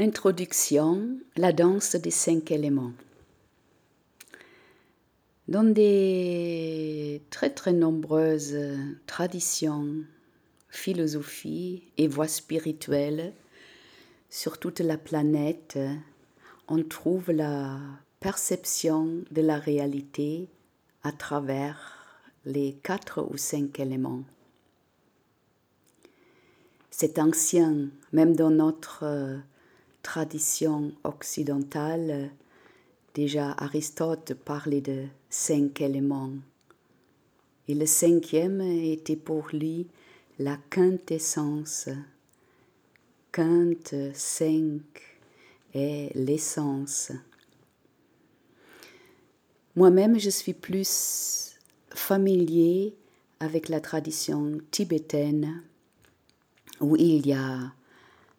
Introduction, la danse des cinq éléments. Dans des très très nombreuses traditions, philosophies et voies spirituelles sur toute la planète, on trouve la perception de la réalité à travers les quatre ou cinq éléments. C'est ancien, même dans notre tradition occidentale, déjà Aristote parlait de cinq éléments. Et le cinquième était pour lui la quintessence. Quinte, cinq est l'essence. Moi-même, je suis plus familier avec la tradition tibétaine où il y a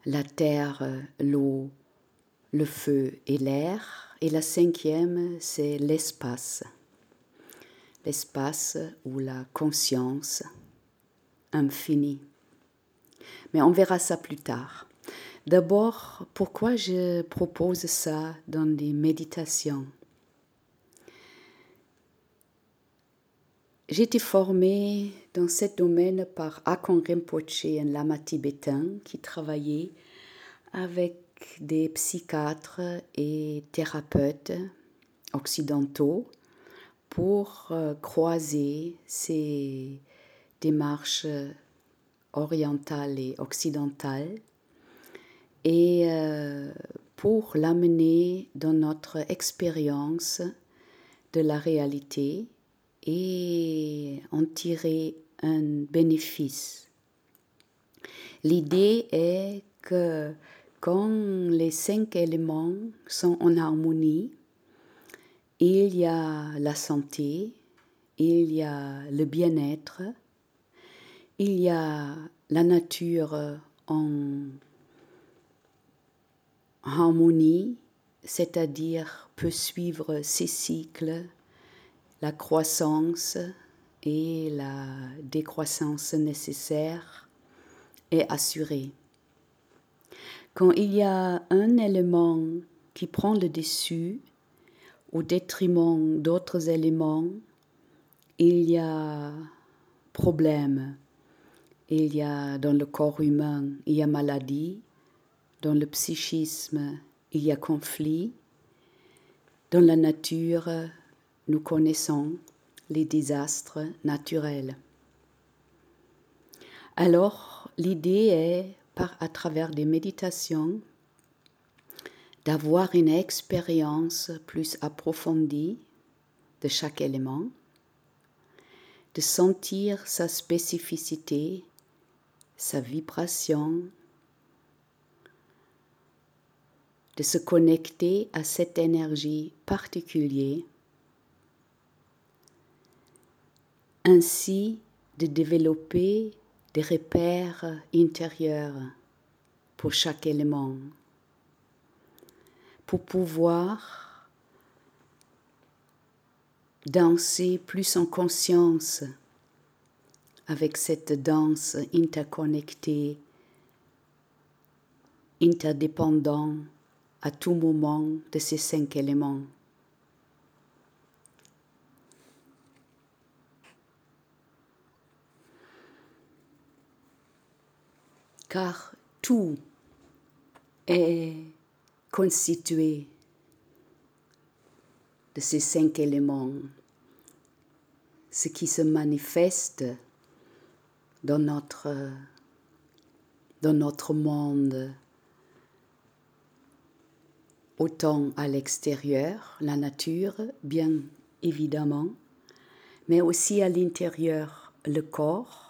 la terre, l'eau, le feu et l'air. Et la cinquième, c'est l'espace. L'espace ou la conscience infinie. Mais on verra ça plus tard. D'abord, pourquoi je propose ça dans des méditations? J'ai été formée dans ce domaine par Akon Rinpoche, un lama tibétain qui travaillait avec des psychiatres et thérapeutes occidentaux pour euh, croiser ces démarches orientales et occidentales et euh, pour l'amener dans notre expérience de la réalité et en tirer un bénéfice. L'idée est que quand les cinq éléments sont en harmonie, il y a la santé, il y a le bien-être, il y a la nature en harmonie, c'est-à-dire peut suivre ses cycles la croissance et la décroissance nécessaire est assurée. Quand il y a un élément qui prend le dessus au détriment d'autres éléments, il y a problème. Il y a dans le corps humain, il y a maladie. Dans le psychisme, il y a conflit. Dans la nature, nous connaissons les désastres naturels. Alors, l'idée est, par, à travers des méditations, d'avoir une expérience plus approfondie de chaque élément, de sentir sa spécificité, sa vibration, de se connecter à cette énergie particulière ainsi de développer des repères intérieurs pour chaque élément, pour pouvoir danser plus en conscience avec cette danse interconnectée, interdépendante à tout moment de ces cinq éléments. Car tout est constitué de ces cinq éléments, ce qui se manifeste dans notre, dans notre monde, autant à l'extérieur, la nature, bien évidemment, mais aussi à l'intérieur, le corps,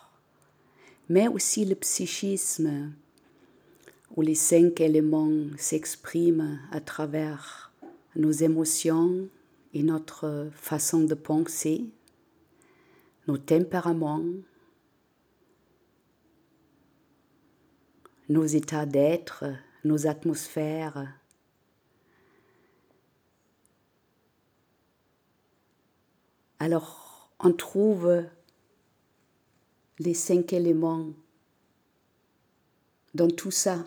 mais aussi le psychisme, où les cinq éléments s'expriment à travers nos émotions et notre façon de penser, nos tempéraments, nos états d'être, nos atmosphères. Alors, on trouve les cinq éléments dans tout ça.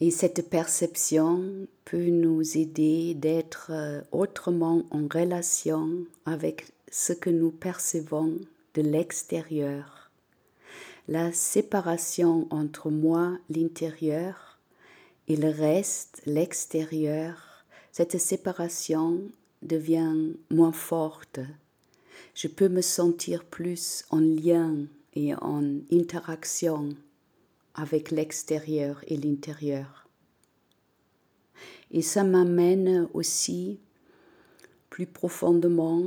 Et cette perception peut nous aider d'être euh, autrement en relation avec ce que nous percevons de l'extérieur. La séparation entre moi, l'intérieur, et le reste, l'extérieur, cette séparation devient moins forte. Je peux me sentir plus en lien et en interaction avec l'extérieur et l'intérieur. Et ça m'amène aussi plus profondément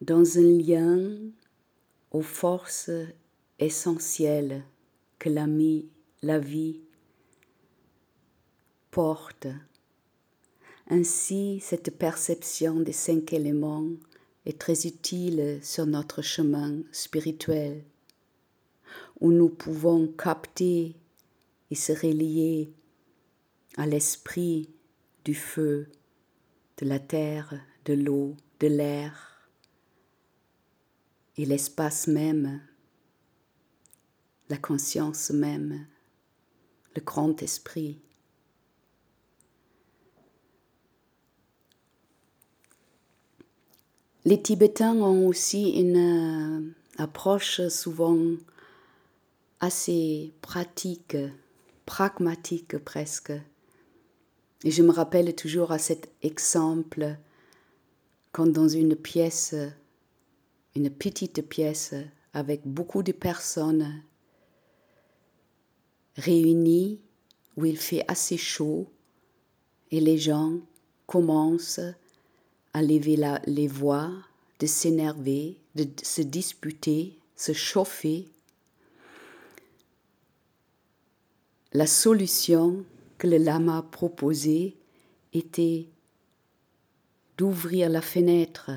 dans un lien aux forces essentielles que la, la vie porte. Ainsi, cette perception des cinq éléments est très utile sur notre chemin spirituel où nous pouvons capter et se relier à l'esprit du feu, de la terre, de l'eau, de l'air et l'espace même, la conscience même, le grand esprit. Les Tibétains ont aussi une euh, approche souvent assez pratique, pragmatique presque. Et je me rappelle toujours à cet exemple quand dans une pièce, une petite pièce avec beaucoup de personnes réunies où il fait assez chaud et les gens commencent à lever les voix, de s'énerver, de se disputer, se chauffer. La solution que le lama proposait était d'ouvrir la fenêtre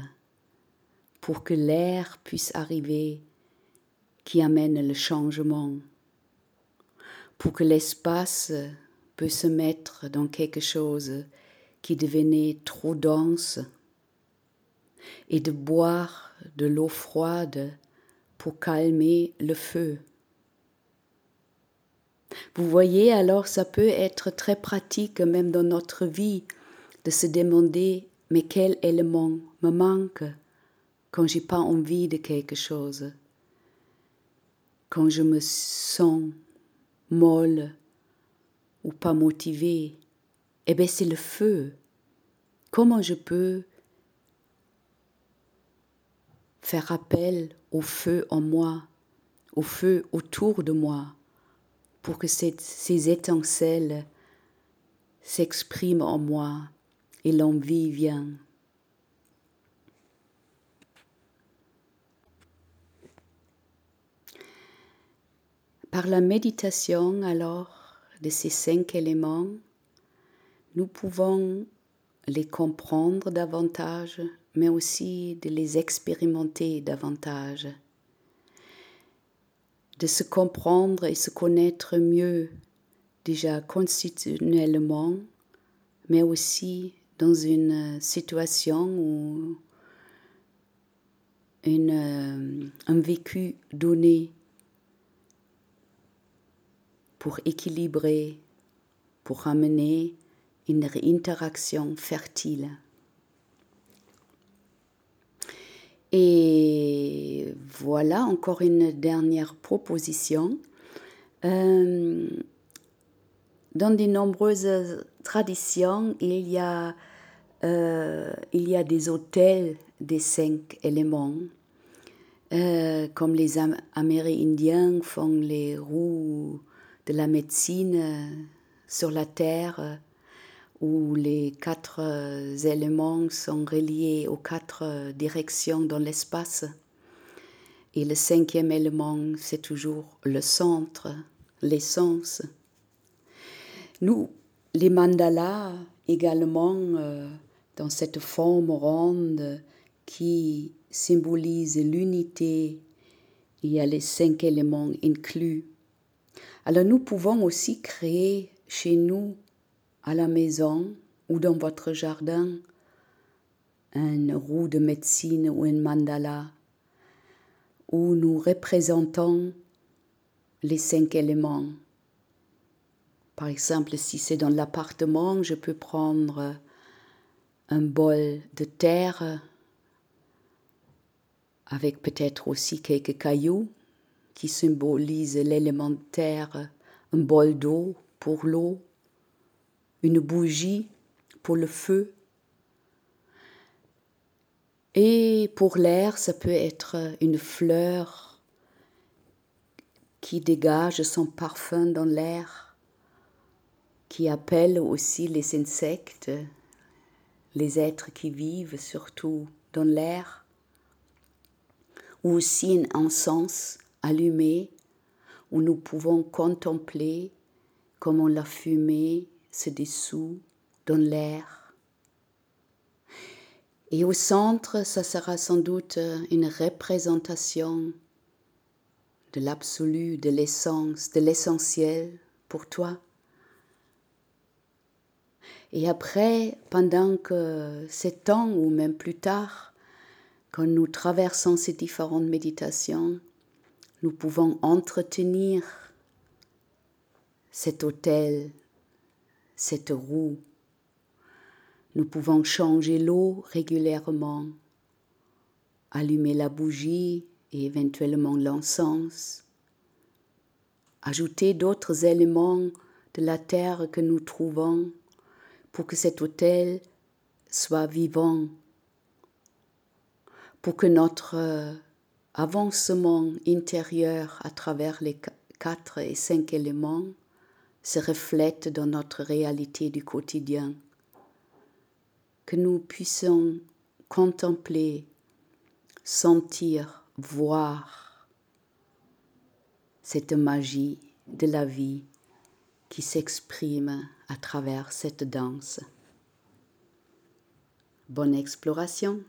pour que l'air puisse arriver qui amène le changement, pour que l'espace puisse se mettre dans quelque chose qui devenait trop dense et de boire de l'eau froide pour calmer le feu. Vous voyez, alors ça peut être très pratique même dans notre vie de se demander mais quel élément me manque quand j'ai pas envie de quelque chose, quand je me sens molle ou pas motivée. Eh bien, c'est le feu. Comment je peux faire appel au feu en moi, au feu autour de moi pour que ces étincelles s'expriment en moi et l'envie vient. Par la méditation alors de ces cinq éléments, nous pouvons les comprendre davantage, mais aussi de les expérimenter davantage. De se comprendre et se connaître mieux déjà constitutionnellement, mais aussi dans une situation où euh, un vécu donné pour équilibrer, pour amener une interaction fertile. Et voilà encore une dernière proposition. Euh, dans de nombreuses traditions, il y a, euh, il y a des hôtels des cinq éléments. Euh, comme les Amérindiens font les roues de la médecine sur la terre, où les quatre euh, éléments sont reliés aux quatre euh, directions dans l'espace. Et le cinquième élément, c'est toujours le centre, l'essence. Nous, les mandalas, également, euh, dans cette forme ronde qui symbolise l'unité, il y a les cinq éléments inclus. Alors nous pouvons aussi créer chez nous à la maison ou dans votre jardin une roue de médecine ou un mandala où nous représentons les cinq éléments. Par exemple, si c'est dans l'appartement, je peux prendre un bol de terre avec peut-être aussi quelques cailloux qui symbolisent l'élémentaire, un bol d'eau pour l'eau, une bougie pour le feu. Et pour l'air, ça peut être une fleur qui dégage son parfum dans l'air, qui appelle aussi les insectes, les êtres qui vivent surtout dans l'air, ou aussi un encens allumé où nous pouvons contempler comment la fumée se dissout dans l'air. Et au centre, ça sera sans doute une représentation de l'absolu, de l'essence, de l'essentiel pour toi. Et après, pendant que c'est temps ou même plus tard, quand nous traversons ces différentes méditations, nous pouvons entretenir cet hôtel, cette roue. Nous pouvons changer l'eau régulièrement, allumer la bougie et éventuellement l'encens, ajouter d'autres éléments de la terre que nous trouvons pour que cet hôtel soit vivant, pour que notre avancement intérieur à travers les quatre et cinq éléments se reflète dans notre réalité du quotidien, que nous puissions contempler, sentir, voir cette magie de la vie qui s'exprime à travers cette danse. Bonne exploration.